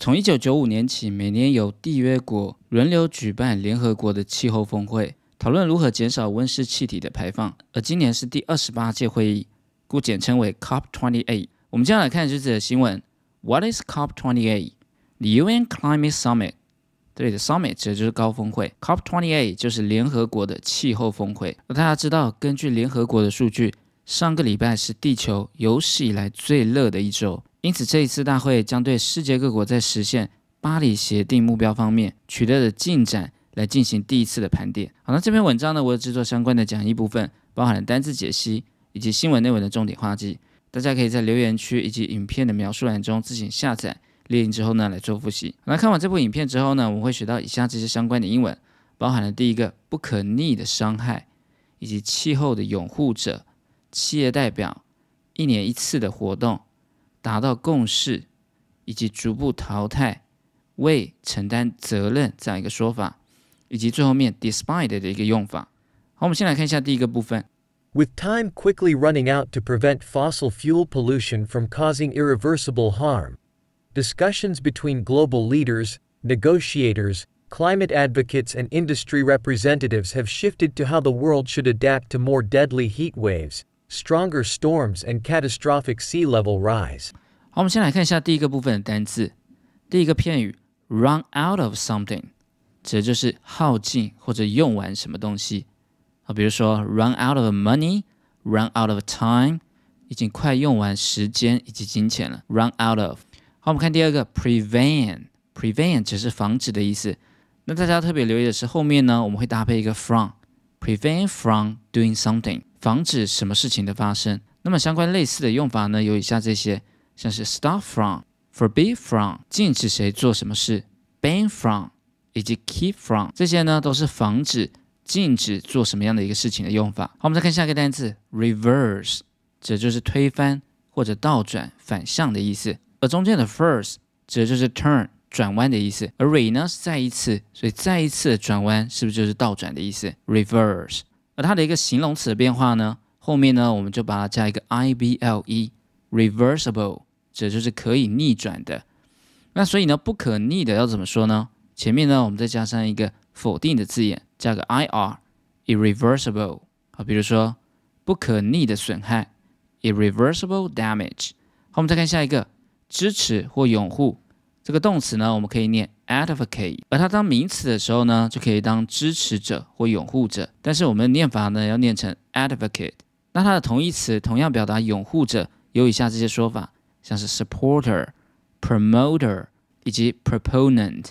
从一九九五年起，每年由缔约国轮流举办联合国的气候峰会，讨论如何减少温室气体的排放。而今年是第二十八届会议，故简称为 COP28。我们接下来看这则新闻：What is COP28？The UN Climate Summit。这里的 summit 指的就是高峰会，COP28 就是联合国的气候峰会。而大家知道，根据联合国的数据，上个礼拜是地球有史以来最热的一周。因此，这一次大会将对世界各国在实现巴黎协定目标方面取得的进展来进行第一次的盘点。好，那这篇文章呢，我有制作相关的讲义部分，包含了单字解析以及新闻内文的重点画记，大家可以在留言区以及影片的描述栏中自行下载。列印之后呢，来做复习。那看完这部影片之后呢，我们会学到以下这些相关的英文，包含了第一个不可逆的伤害，以及气候的拥护者、企业代表、一年一次的活动、达到共识，以及逐步淘汰、为承担责任这样一个说法，以及最后面 despite 的一个用法。好，我们先来看一下第一个部分。With time quickly running out to prevent fossil fuel pollution from causing irreversible harm. Discussions between global leaders, negotiators, climate advocates, and industry representatives have shifted to how the world should adapt to more deadly heat waves, stronger storms, and catastrophic sea level rise. 好，我们先来看一下第一个部分的单词。第一个片语 “run out of something”，指的就是耗尽或者用完什么东西。啊，比如说 “run out of money”，“run out of time”，已经快用完时间以及金钱了。“run out of”。好，我们看第二个 prevent，prevent 只是防止的意思。那大家特别留意的是后面呢，我们会搭配一个 from，prevent from doing something， 防止什么事情的发生。那么相关类似的用法呢，有以下这些，像是 stop from，forbid from，禁止谁做什么事，ban from，以及 keep from，这些呢都是防止、禁止做什么样的一个事情的用法。好，我们再看下一个单词 reverse，这就是推翻或者倒转、反向的意思。而中间的 first 指就是 turn 转弯的意思，而 re 呢是再一次，所以再一次的转弯是不是就是倒转的意思？reverse。而它的一个形容词的变化呢，后面呢我们就把它加一个 i b l e，reversible，这就是可以逆转的。那所以呢，不可逆的要怎么说呢？前面呢我们再加上一个否定的字眼，加个 i r，irreversible。好，比如说不可逆的损害，irreversible damage。好，我们再看下一个。支持或拥护这个动词呢，我们可以念 advocate，而它当名词的时候呢，就可以当支持者或拥护者。但是我们的念法呢，要念成 advocate。那它的同义词同样表达拥护者，有以下这些说法，像是 supporter、promoter 以及 proponent，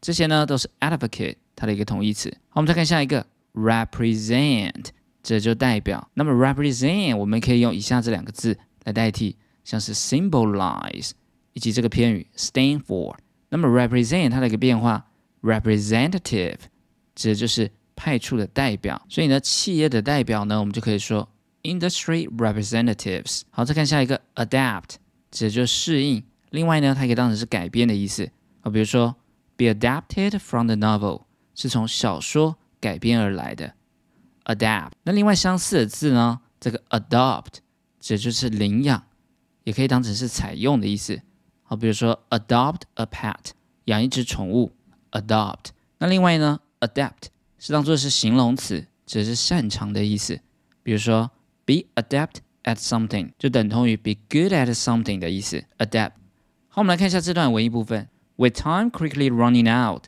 这些呢都是 advocate 它的一个同义词。好，我们再看下一个 represent，这就代表。那么 represent 我们可以用以下这两个字来代替。像是 symbolize 以及这个片语 stand for，那么 represent 它的一个变化，representative 指的就是派出的代表，所以呢，企业的代表呢，我们就可以说 industry representatives。好，再看下一个 adapt 指的就是适应，另外呢，它可以当成是改编的意思啊，比如说 be adapted from the novel 是从小说改编而来的 adapt。那另外相似的字呢，这个 adopt 指的就是领养。也可以当成是采用的意思，好，比如说 adopt a pet，养一只宠物，adopt。那另外呢，adapt 是当做是形容词，指的是擅长的意思，比如说 be adept at something 就等同于 be good at something 的意思，adapt。好，我们来看一下这段文艺部分，with time quickly running out，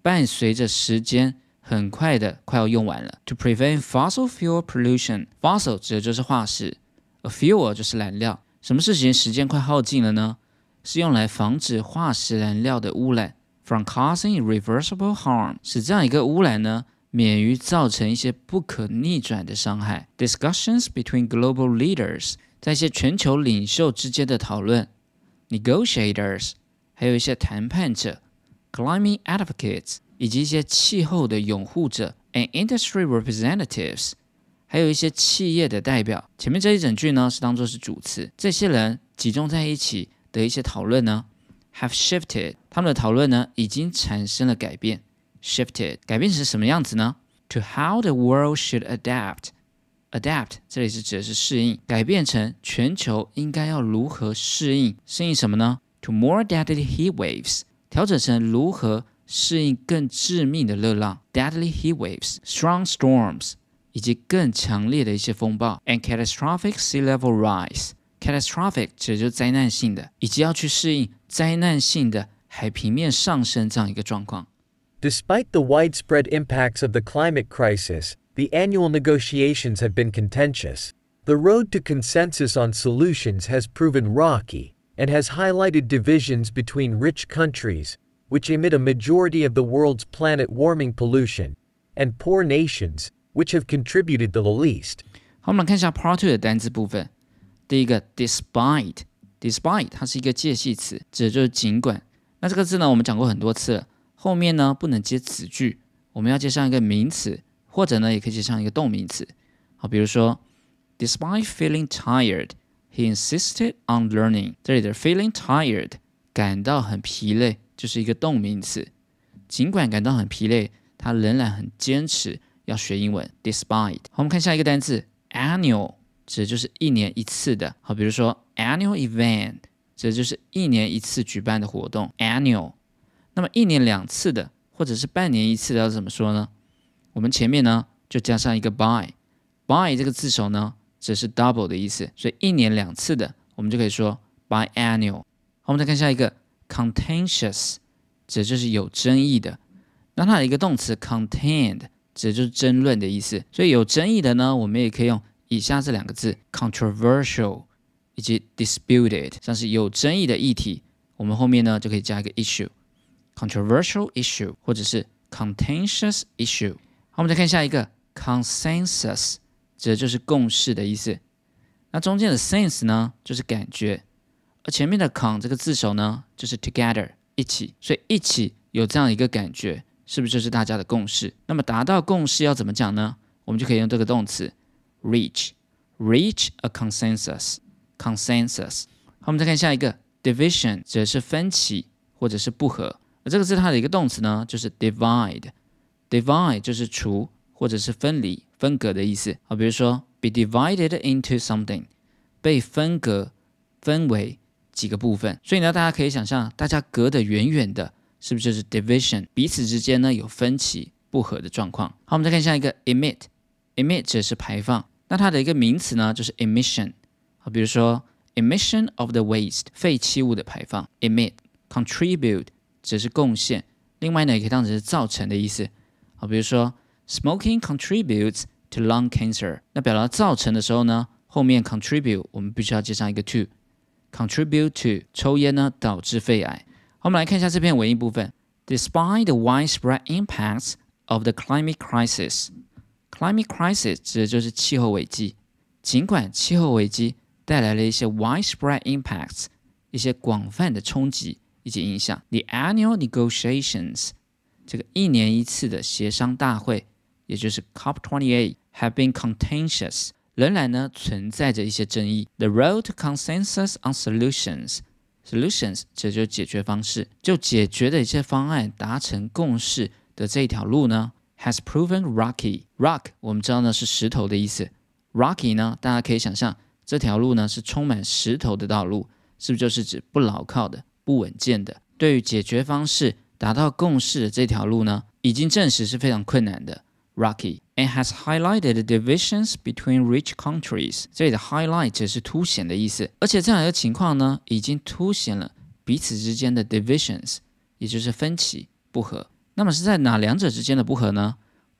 伴随着时间很快的快要用完了，to prevent fossil fuel pollution，fossil 指的就是化石，a fuel 就是燃料。什么事情时间快耗尽了呢？是用来防止化石燃料的污染，from causing irreversible harm，使这样一个污染呢免于造成一些不可逆转的伤害。Discussions between global leaders，在一些全球领袖之间的讨论，negotiators，还有一些谈判者，climate advocates，以及一些气候的拥护者，and industry representatives。还有一些企业的代表，前面这一整句呢是当做是主词。这些人集中在一起的一些讨论呢，have shifted，他们的讨论呢已经产生了改变。shifted 改变成什么样子呢？To how the world should adapt。adapt 这里是指的是适应，改变成全球应该要如何适应？适应什么呢 to more deadly heat waves，调整成如何适应更致命的热浪 deadly heat waves、strong storms 以及更强烈的一些风暴 and catastrophic sea level rise。 catastrophic 指的就是灾难性的，以及要去适应灾难性的海平面上升这样一个状况。Despite the widespread impacts of the climate crisis, the annual negotiations have been contentious. The road to consensus on solutions has proven rocky and has highlighted divisions between rich countries, which emit a majority of the world's planet warming pollution, and poor nations, which have contributed the least. 好，我们来看一下 Part Two 的单词部分。 第一个，despite，despite 它是一个介系词，指的就是尽管。那这个字呢，我们讲过很多次了。后面呢不能接子句，我们要接上一个名词，或者呢也可以接上一个动名词。好，比如说，Despite feeling tired, he insisted on learning。这里的 feeling tired 感到很疲累，就是一个动名词。尽管感到很疲累，他仍然很坚持要学英文。Despite。好，我们看下一个单词，annual，指的就是一年一次的。好，比如说 annual event，指的就是一年一次举办的活动。Annual。那么一年两次的，或者是半年一次的，要怎么说呢？我们前面呢就加上一个 by，by 这个字首呢只是 double 的意思，所以一年两次的，我们就可以说 biannual。好，我们再看下一个 contentious，指的就是有争议的。那它的一个动词 contend，指的就是争论的意思。所以有争议的呢，我们也可以用以下这两个字 controversial 以及 disputed，像是有争议的议题，我们后面呢就可以加一个 issue。controversial issue 或者是 contentious issue。好，我们再看下一个 consensus，指的就是共识的意思。那中间的 sense 呢，就是感觉，而前面的 con 这个字首呢，就是 together 一起，所以一起有这样一个感觉，是不是就是大家的共识？那么达到共识要怎么讲呢？我们就可以用这个动词 reach，reach a consensus，consensus。好，我们再看下一个 division，指的是分歧或者是不和。这个字它的一个动词呢，就是 divide，divide 就是除或者是分离、分隔的意思。好，比如说 be divided into something，被分隔、分为几个部分。所以呢，大家可以想象，大家隔得远远的，是不是就是 division？彼此之间呢有分歧、不和的状况。好，我们再看下一个 emit，emit 指的是排放，那它的一个名词呢就是 emission。好，比如说 emission of the waste，废弃物的排放；emit，contribute。只是贡献，另外呢也可以当成是造成的意思。好，比如说 smoking contributes to lung cancer，那表达造成的时候呢，后面 contribute 我们必须要接上一个 to，contribute to 抽烟呢导致肺癌。好，我们来看一下这篇文艺部分。Despite the widespread impacts of the climate Climate crisis 指的就是气候危机。尽管气候危机带来了一些 widespread impacts，一些广泛的冲击。以及影响。The annual negotiations，这个一年一次的协商大会，也就是 COP28，have been contentious，仍然呢存在着一些争议。The road to consensus on solutions，solutions 这就是解决方式，就解决的一些方案达成共识的这一条路呢，has proven rocky。Rock 我们知道呢是石头的意思，rocky 呢大家可以想象这条路呢是充满石头的道路，是不是就是指不牢靠的？不稳健的，对于解决方式达到共识的这条路呢，已经证实是非常困难的。Rocky and has highlighted divisions between rich countries。这里的 highlight 只是凸显的意思，而且这样一个情况呢，已经凸显了彼此之间的 divisions，也就是分歧不和。那么是在哪两者之间的不和呢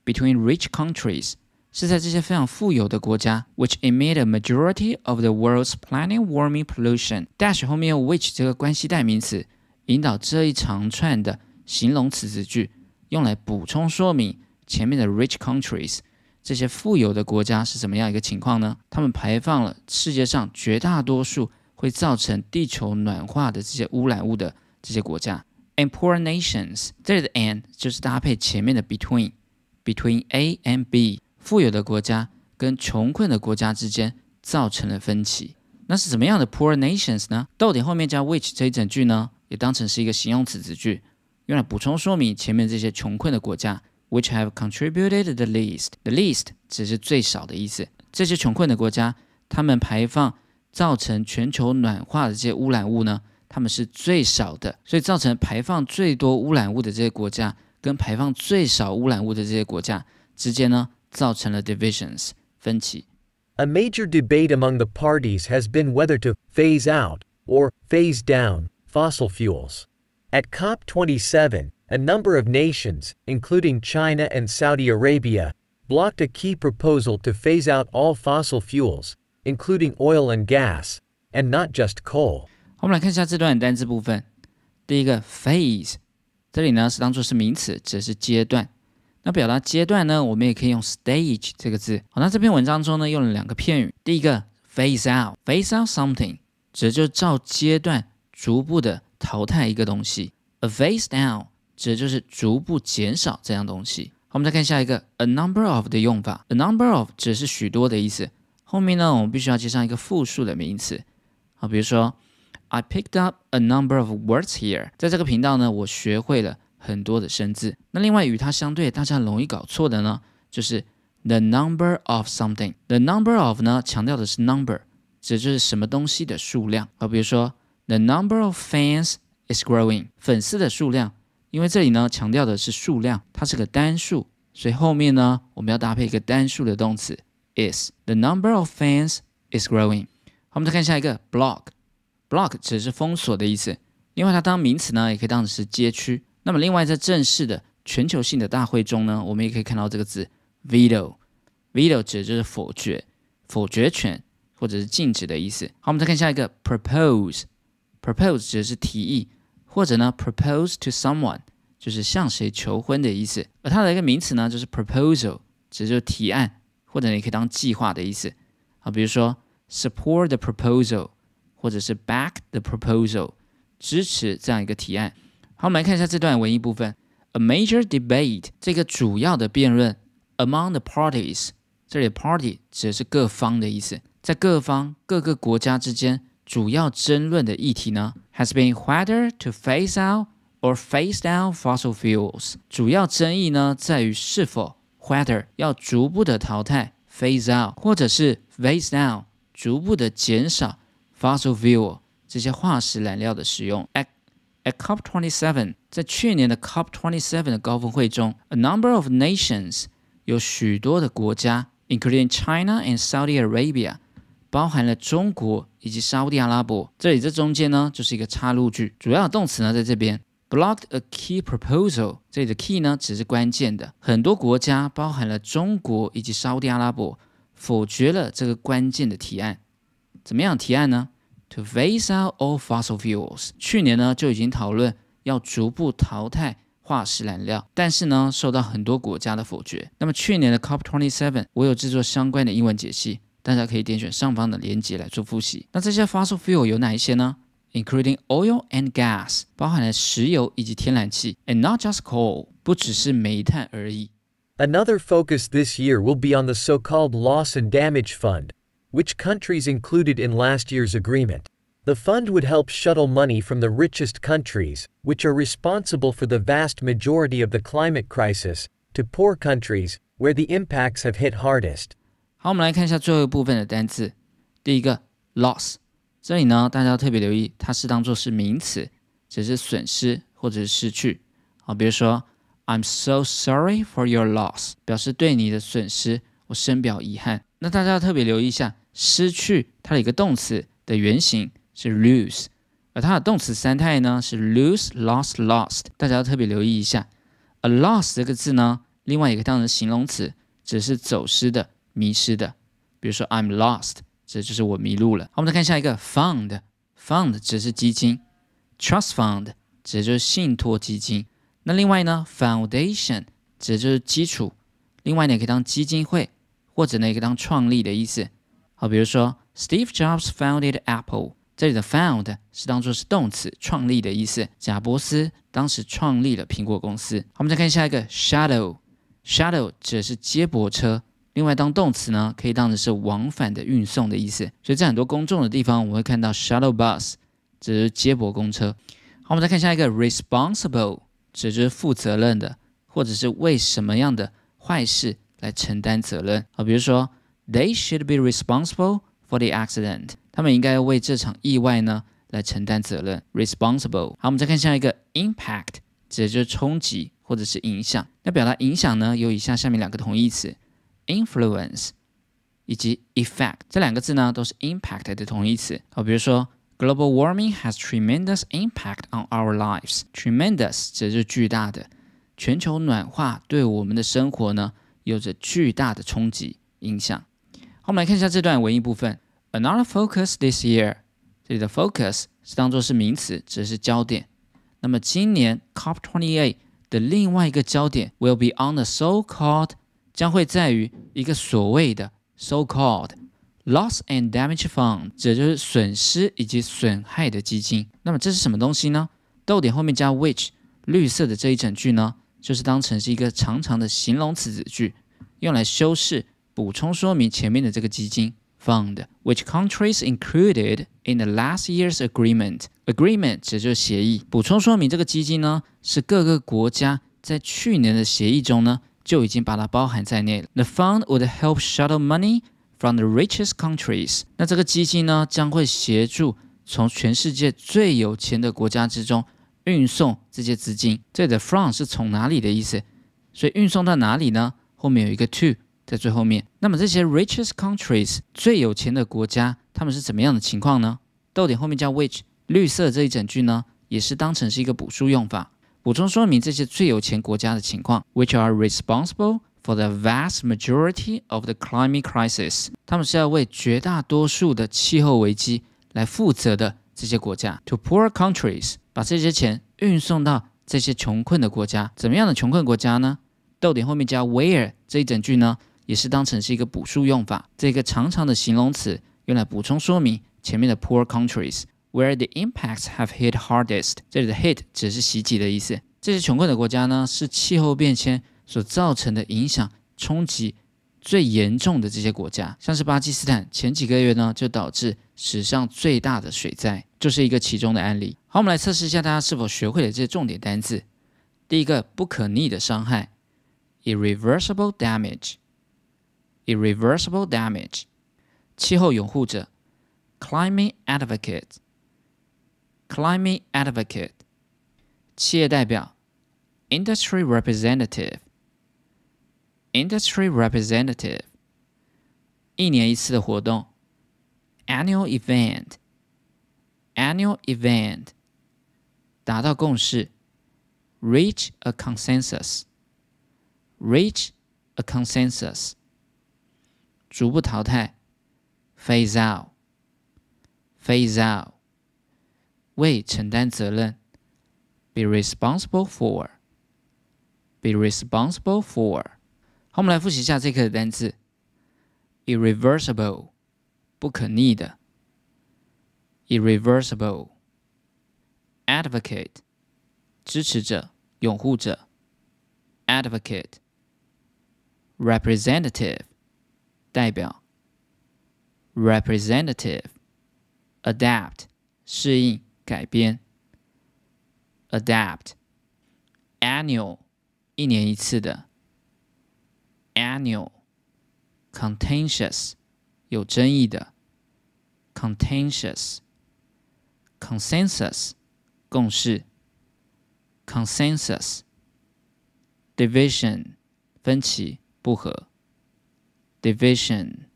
？Between rich countries。是在这些非常富有的国家，which emit a majority of the world's planet warming pollution。dash 后面用 which 这个关系代名词引导这一长串的形容词子句，用来补充说明前面的 rich countries 这些富有的国家是怎么样一个情况呢？他们排放了世界上绝大多数会造成地球暖化的这些污染物的这些国家。And poor nations，这里的 and 就是搭配前面的 between，between A and B。富有的国家跟穷困的国家之间造成了分歧，那是怎么样的 poor nations 呢？到底后面加 which 这一整句呢，也当成是一个形容词子句，用来补充说明前面这些穷困的国家，which have contributed the least。the least 只是最少的意思。这些穷困的国家，他们排放造成全球暖化的这些污染物呢，他们是最少的，所以造成排放最多污染物的这些国家，跟排放最少污染物的这些国家之间呢，造成了 divisions 分歧。A major debate among the parties has been whether to phase out or phase down fossil fuels. At COP27, a number of nations, including China and Saudi Arabia, blocked a key proposal to phase out all fossil fuels, including oil and gas, and not just coal. 我们来看一下这段单词部分。第一个 phase，这里呢是当做是名词，指的是阶段。那表达阶段呢，我们也可以用 stage 这个字。好，那这篇文章中呢用了两个片语。第一个 phase out，phase out something，指的就是照阶段逐步的淘汰一个东西。a phase down，指的就是逐步减少这样东西。好，我们再看下一个 a number of 的用法。a number of 指的是许多的意思。后面呢，我们必须要接上一个复数的名词。好，比如说。I picked up a number of words here。在这个频道呢，我学会了很多的生字。那另外与它相对，大家容易搞错的呢，就是 the number of something。the number of 呢，强调的是 number，指就是什么东西的数量。好，比如说 the number of fans is growing。粉丝的数量，因为这里呢强调的是数量，它是个单数，所以后面呢我们要搭配一个单数的动词 is。the number of fans is growing。好，我们再看下一个 blog。Block 指的是封锁的意思，另外它当名词呢，也可以当成是街区。那么另外在正式的全球性的大会中呢，我们也可以看到这个字 veto，veto 指的就是否决、否决权或者是禁止的意思。好，我们再看下一个 propose，propose 指的是提议，或者呢 propose to someone 就是向谁求婚的意思。而它的一个名词呢，就是 proposal，指的就是提案，或者也可以当计划的意思。好，比如说 support the proposal。或者是 back the proposal，支持这样一个提案。好，我们来看一下这段文艺部分。A major debate，这个主要的辩论，among the parties，这里 party 指的是各方的意思，在各方各个国家之间主要争论的议题呢，has been whether to phase out or phase down fossil fuels。主要争议呢在于是否 whether 要逐步的淘汰 phase out，或者是 phase down 逐步的减少。Fossil fuel 这些化石燃料的使用。At at COP27，在去年的 COP27 的高峰会中，a number of nations 有许多的国家，including China and Saudi Arabia，包含了中国以及沙地阿拉伯。这里这中间呢就是一个插入句，主要的动词呢在这边。Blocked a key proposal，这里的 key 呢只是关键的。很多国家，包含了中国以及沙地阿拉伯，否决了这个关键的提案。怎么样提案呢？To phase out all fossil fuels。去年呢就已经讨论要逐步淘汰化石燃料，但是呢受到很多国家的否决。那么去年的 COP27，我有制作相关的英文解析，大家可以点选上方的链接来做复习。那这些 fossil fuel 有哪一些呢？Including oil and gas，包含了石油以及天然气，and not just coal，不只是煤炭而已。Another focus this year will be on the so-called Loss and Damage Fund which countries included in last year's agreement. The fund would help shuttle money from the richest countries, which are responsible for the vast majority of the climate crisis, to poor countries, where the impacts have hit hardest. 好，我们来看一下最后一部分的单词。第一个 loss，这里呢，大家要特别留意，它是当做是名词，只是损失或者是失去。好，比如说 I'm so sorry for your loss，表示对你的损失，我深表遗憾。那大家要特别留意一下， 失去它的一个动词的原型是 lose，而它的动词三态呢是 lose、lost、lost。大家要特别留意一下，a lost” 这个字呢，另外也可以当成形容词，指是走失的、迷失的。比如说 I'm lost，这就是我迷路了。好，我们再看下一个 fund，fund 指是基金，trust fund 指的就是信托基金。那另外呢，foundation 指的就是基础，另外呢也可以当基金会。或者呢，也可以当创立的意思。好，比如说 Steve Jobs founded Apple，这里的 found 是当做是动词，创立的意思。贾伯斯当时创立了苹果公司。好，我们再看下一个 shuttle，shuttle 指的是接驳车，另外当动词呢，可以当成是往返的运送的意思。所以在很多公众的地方，我们会看到 shuttle bus，指的是接驳公车。好，我们再看下一个 responsible，指是负责任的，或者是为什么样的坏事。来承担责任好，比如说，They should be responsible for the accident。他们应该为这场意外呢来承担责任，responsible。好，我们再看下一个 impact，指的就是冲击或者是影响。那表达影响呢，有以下下面两个同义词，influence 以及 effect。这两个字呢，都是 impact 的同义词。好，比如说 global warming has tremendous impact on our lives。tremendous 指的就是巨大的，全球暖化对我们的生活呢，有着巨大的冲击影响。我们来看一下这段文艺部分。Another focus this year，这里的 focus 是当做是名词，指的是焦点。那么今年 COP28 的另外一个焦点 will be on the so-called，将会在于一个所谓的 so-called loss and damage fund，指的就是损失以及损害的基金。那么这是什么东西呢？逗点后面加 which，绿色的这一整句呢，就是当成是一个长长的形容词子句，用来修饰、补充说明前面的这个基金。fund, which countries included in the last year's agreement. Agreement 指就是协议。补充说明，这个基金呢是各个国家在去年的协议中呢就已经把它包含在内了。The fund would help shuttle money from the richest countries. 那这个基金呢将会协助从全世界最有钱的国家之中运送这些资金。这里的 from 是从哪里的意思，所以运送到哪里呢？后面有一个 to。在最后面，那么这些 richest countries 最有钱的国家，他们是怎么样的情况呢？逗点后面加 which，绿色这一整句呢，也是当成是一个补数用法，补充说明这些最有钱国家的情况，which are responsible for the vast majority of the climate crisis，他们是要为绝大多数的气候危机来负责的这些国家。To poor countries，把这些钱运送到这些穷困的国家，怎么样的穷困国家呢？逗点后面加 where 这一整句呢？也是当成是一个补数用法，这个长长的形容词用来补充说明前面的 poor countries where the impacts have hit hardest。这里的 hit 只是袭击的意思。这些穷困的国家呢，是气候变迁所造成的影响冲击最严重的这些国家，像是巴基斯坦前几个月呢，就导致史上最大的水灾，就是一个其中的案例。好，我们来测试一下大家是否学会了这些重点单词。第一个，不可逆的伤害，irreversible damage。irreversible damage，气候拥护者，climate advocate，climate advocate，企业代表，industry representative，industry representative，一年一次的活动，annual event，annual event，达到共识，reach a consensus，reach a consensus。 逐步淘汰，phase out，phase out，为承担责任，be responsible for，be responsible for。好，我们来复习一下这课的单词：irreversible，不可逆的；irreversible，advocate，支持者、拥护者；advocate，representative。 代表，representative，adapt，适应、改编，adapt，annual，一年一次的，annual，contentious，有争议的，contentious，consensus，共识，consensus，division，分歧、不和。 Division.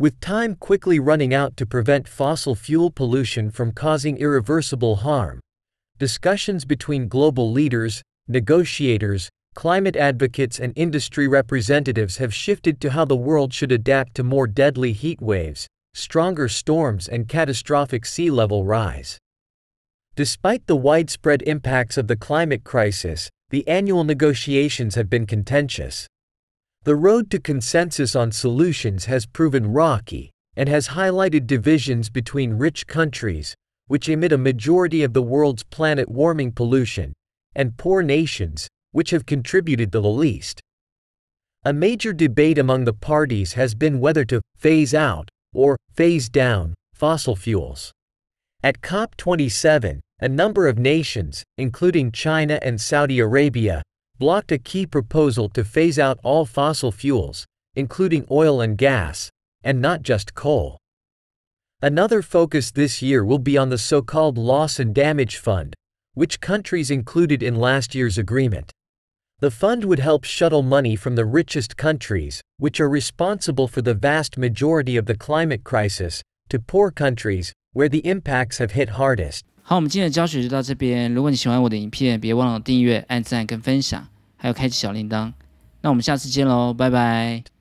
With time quickly running out to prevent fossil fuel pollution from causing irreversible harm, discussions between global leaders, negotiators, climate advocates, and industry representatives have shifted to how the world should adapt to more deadly heat waves, stronger storms, and catastrophic sea level rise. Despite the widespread impacts of the climate crisis, the annual negotiations have been contentious. The road to consensus on solutions has proven rocky and has highlighted divisions between rich countries, which emit a majority of the world's planet warming pollution, and poor nations, which have contributed the least. A major debate among the parties has been whether to phase out or phase down fossil fuels. At COP27, a number of nations, including China and Saudi Arabia, blocked a key proposal to phase out all fossil fuels, including oil and gas, and not just coal. Another focus this year will be on the so-called Loss and Damage Fund, which countries included in last year's agreement. The fund would help shuttle money from the richest countries, which are responsible for the vast majority of the climate crisis, to poor countries, where the impacts have hit hardest. 好，我们今天的教学就到这边。如果你喜欢我的影片，别忘了订阅、按赞跟分享，还有开启小铃铛。那我们下次见喽，拜拜。